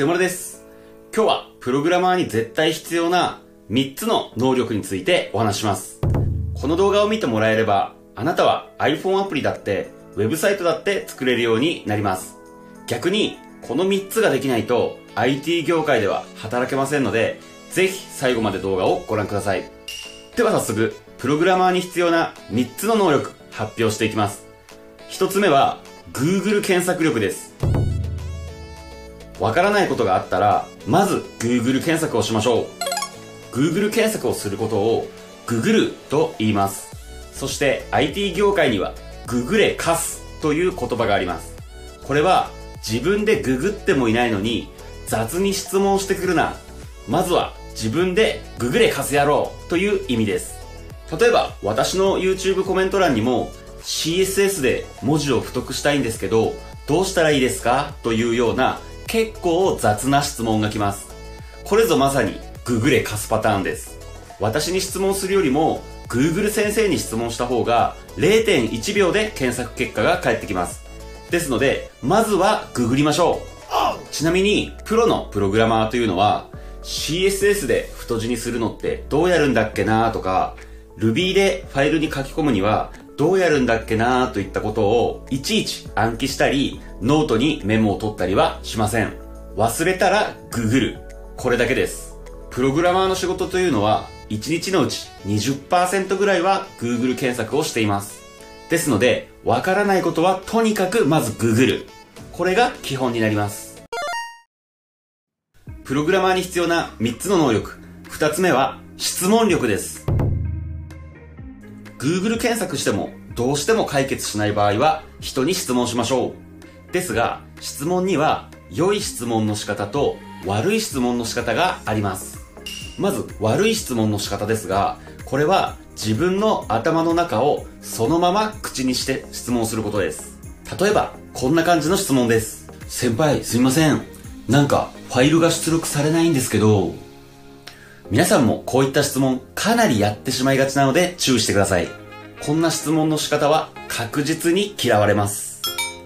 セモレです。今日はプログラマーに絶対必要な3つの能力についてお話しします。この動画を見てもらえれば、あなたは iPhone アプリだって、ウェブサイトだって作れるようになります。逆に、この3つができないと IT 業界では働けませんので、ぜひ最後まで動画をご覧ください。では早速、プログラマーに必要な3つの能力発表していきます。1つ目は、Google 検索力です。わからないことがあったら、まず Google 検索をしましょう。Google 検索をすることを Google と言います。そして IT 業界には Google カスという言葉があります。これは自分でググってもいないのに雑に質問してくるな。まずは自分で Google カスやろうという意味です。例えば私の YouTube コメント欄にも CSS で文字を太くしたいんですけどどうしたらいいですかというような結構雑な質問が来ます。これぞまさに Google カスパターンです。私に質問するよりも Google 先生に質問した方が0.1秒で検索結果が返ってきます。ですので、まずはググりましょう。ちなみに、プロのプログラマーというのは CSS で太字にするのってどうやるんだっけな？とか Ruby でファイルに書き込むにはどうやるんだっけな？といったことをいちいち暗記したりノートにメモを取ったりはしません。忘れたらググる。これだけです。プログラマーの仕事というのは1日のうち20%ぐらいは Google 検索をしています。ですので、わからないことはとにかくまずググる。これが基本になります。プログラマーに必要な3つの能力。2つ目は質問力です。Google 検索してもどうしても解決しない場合は人に質問しましょう。ですが、質問には良い質問の仕方と悪い質問の仕方があります。まず悪い質問の仕方ですが、これは自分の頭の中をそのまま口にして質問することです。例えば、こんな感じの質問です。先輩、すいません。なんか、ファイルが出力されないんですけど、皆さんもこういった質問かなりやってしまいがちなので注意してください。こんな質問の仕方は確実に嫌われます。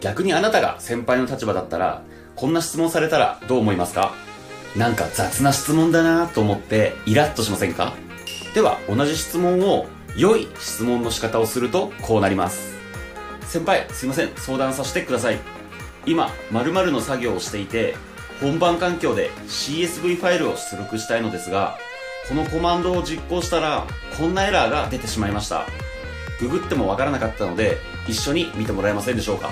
逆にあなたが先輩の立場だったら、こんな質問されたらどう思いますか？なんか雑な質問だなと思ってイラッとしませんか？では同じ質問を良い質問の仕方をするとこうなります。先輩、すいません、相談させてください。今、〇〇の作業をしていて、本番環境で CSV ファイルを出力したいのですが、このコマンドを実行したら、こんなエラーが出てしまいました。ググってもわからなかったので、一緒に見てもらえませんでしょうか？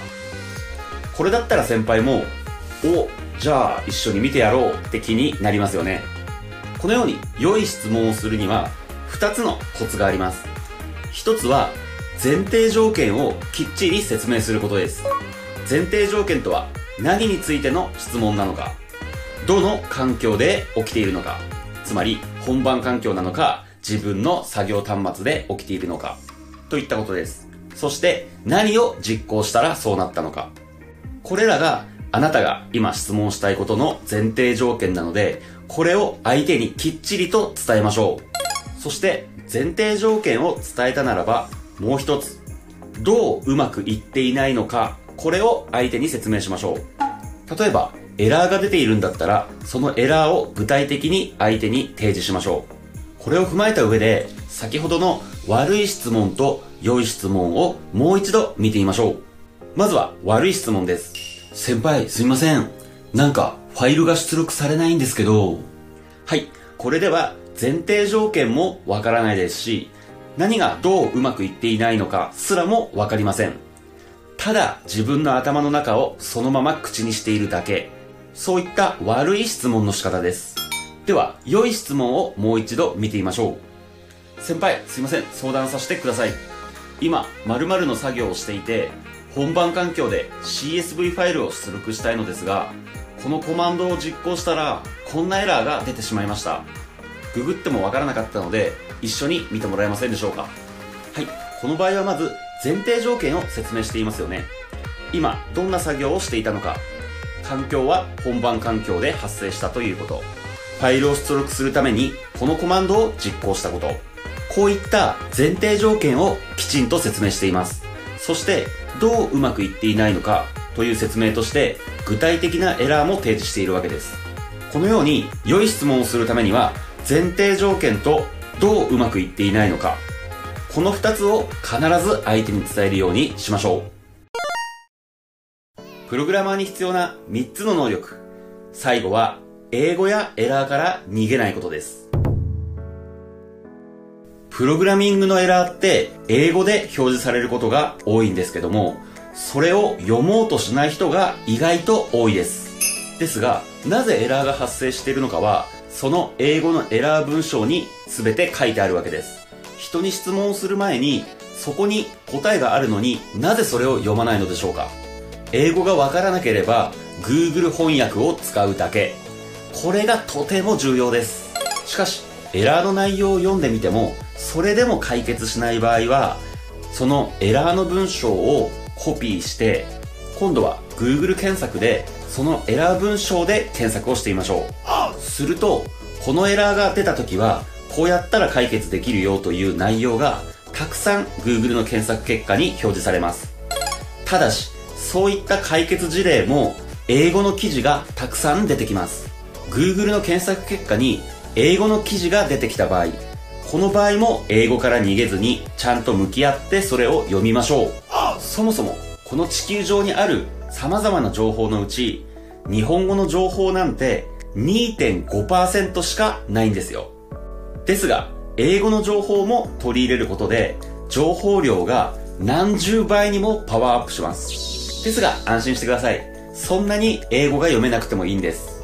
これだったら先輩も、お、じゃあ一緒に見てやろうって気になりますよね。このように良い質問をするには、二つのコツがあります。一つは、前提条件をきっちり説明することです。前提条件とは、何についての質問なのか、どの環境で起きているのか、つまり本番環境なのか、自分の作業端末で起きているのか、といったことです。そして、何を実行したらそうなったのか。これらがあなたが今質問したいことの前提条件なので、これを相手にきっちりと伝えましょう。そして、前提条件を伝えたならば、もう一つ、どううまくいっていないのか、これを相手に説明しましょう。例えば、エラーが出ているんだったら、そのエラーを具体的に相手に提示しましょう。これを踏まえた上で、先ほどの悪い質問と良い質問をもう一度見てみましょう。まずは悪い質問です。先輩、すいません。なんか、ファイルが出力されないんですけど。はい。これでは、前提条件もわからないですし、何がどううまくいっていないのかすらもわかりません。ただ、自分の頭の中をそのまま口にしているだけ。そういった悪い質問の仕方です。では、良い質問をもう一度見てみましょう。先輩、すいません。相談させてください。今、〇〇の作業をしていて、本番環境で CSV ファイルを出力したいのですが、このコマンドを実行したら、こんなエラーが出てしまいました。ググってもわからなかったので、一緒に見てもらえませんでしょうかはい。この場合はまず、前提条件を説明していますよね。今、どんな作業をしていたのか。環境は本番環境で発生したということ。ファイルを出力するために、このコマンドを実行したこと。こういった前提条件をきちんと説明しています。そして、どううまくいっていないのかという説明として、具体的なエラーも提示しているわけです。このように良い質問をするためには前提条件とどううまくいっていないのか。この2つを必ず相手に伝えるようにしましょう。プログラマーに必要な3つの能力。最後は英語やエラーから逃げないことです。プログラミングのエラーって英語で表示されることが多いんですけどもそれを読もうとしない人が意外と多いです。ですがなぜエラーが発生しているのかはその英語のエラー文章に全て書いてあるわけです。人に質問をする前にそこに答えがあるのになぜそれを読まないのでしょうか。英語がわからなければ Google 翻訳を使うだけ。これがとても重要です。しかしエラーの内容を読んでみてもそれでも解決しない場合はそのエラーの文章をコピーして今度は Google 検索でそのエラー文章で検索をしてみましょう。するとこのエラーが出た時はこうやったら解決できるよという内容がたくさん Google の検索結果に表示されます。ただしそういった解決事例も英語の記事がたくさん出てきます。Google の検索結果に英語の記事が出てきた場合この場合も英語から逃げずにちゃんと向き合ってそれを読みましょう。そもそもこの地球上にある様々な情報のうち日本語の情報なんて2.5%しかないんですよ。ですが英語の情報も取り入れることで情報量が何十倍にもパワーアップします。ですが安心してください。そんなに英語が読めなくてもいいんです。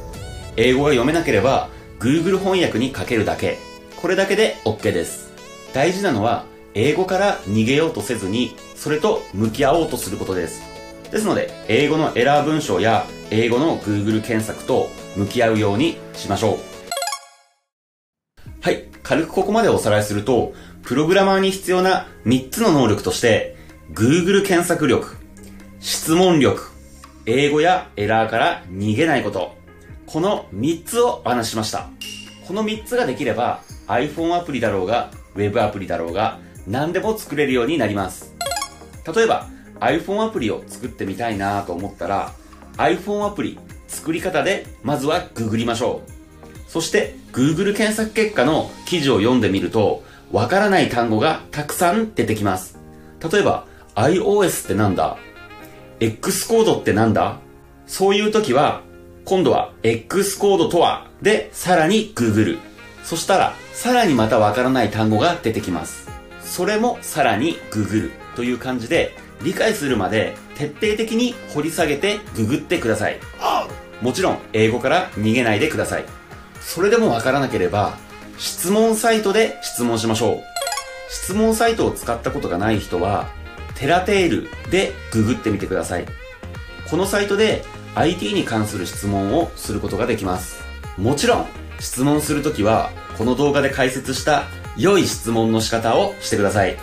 英語が読めなければ Google 翻訳にかけるだけ。これだけで OK です。大事なのは英語から逃げようとせずにそれと向き合おうとすることです。ですので英語のエラー文章や英語の Google 検索と向き合うようにしましょう。はい。軽くここまでおさらいするとプログラマーに必要な3つの能力として Google 検索力質問力英語やエラーから逃げないことこの3つを話ししました。この3つができれば iPhone アプリだろうが Web アプリだろうが何でも作れるようになります。例えば iPhone アプリを作ってみたいなと思ったら iPhone アプリ作り方でまずはググりましょう。そして Google 検索結果の記事を読んでみるとわからない単語がたくさん出てきます。例えば iOS ってなんだ？X コードってなんだ？そういう時は今度は X コードとはでさらに Google そしたらさらにまたわからない単語が出てきます。それもさらに Google という感じで理解するまで徹底的に掘り下げてググってください。もちろん英語から逃げないでください。それでもわからなければ質問サイトで質問しましょう。質問サイトを使ったことがない人はテラテールでググってみてください。このサイトで IT に関する質問をすることができます。もちろん質問するときはこの動画で解説した良い質問の仕方をしてください。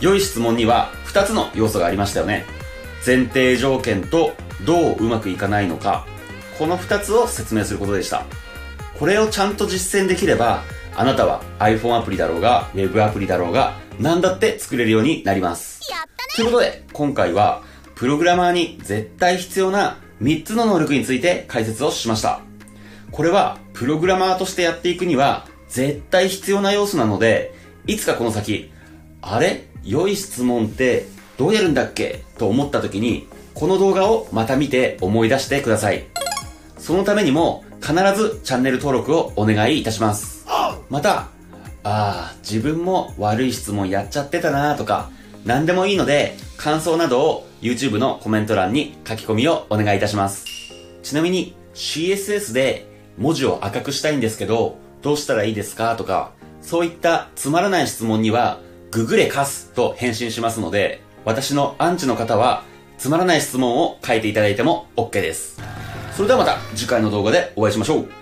良い質問には2つの要素がありましたよね。前提条件とどううまくいかないのか。この2つを説明することでした。これをちゃんと実践できればあなたは iPhone アプリだろうが Web アプリだろうが何だって作れるようになります。ということで今回はプログラマーに絶対必要な3つの能力について解説をしました。これはプログラマーとしてやっていくには絶対必要な要素なのでいつかこの先あれ？良い質問ってどうやるんだっけ？と思った時にこの動画をまた見て思い出してください。そのためにも必ずチャンネル登録をお願いいたします。またああ自分も悪い質問やっちゃってたなとか何でもいいので感想などを YouTube のコメント欄に書き込みをお願いいたします。ちなみに CSS で文字を赤くしたいんですけどどうしたらいいですか？とかそういったつまらない質問にはググれかすと返信しますので私のアンチの方はつまらない質問を書いていただいても OK です。それではまた次回の動画でお会いしましょう。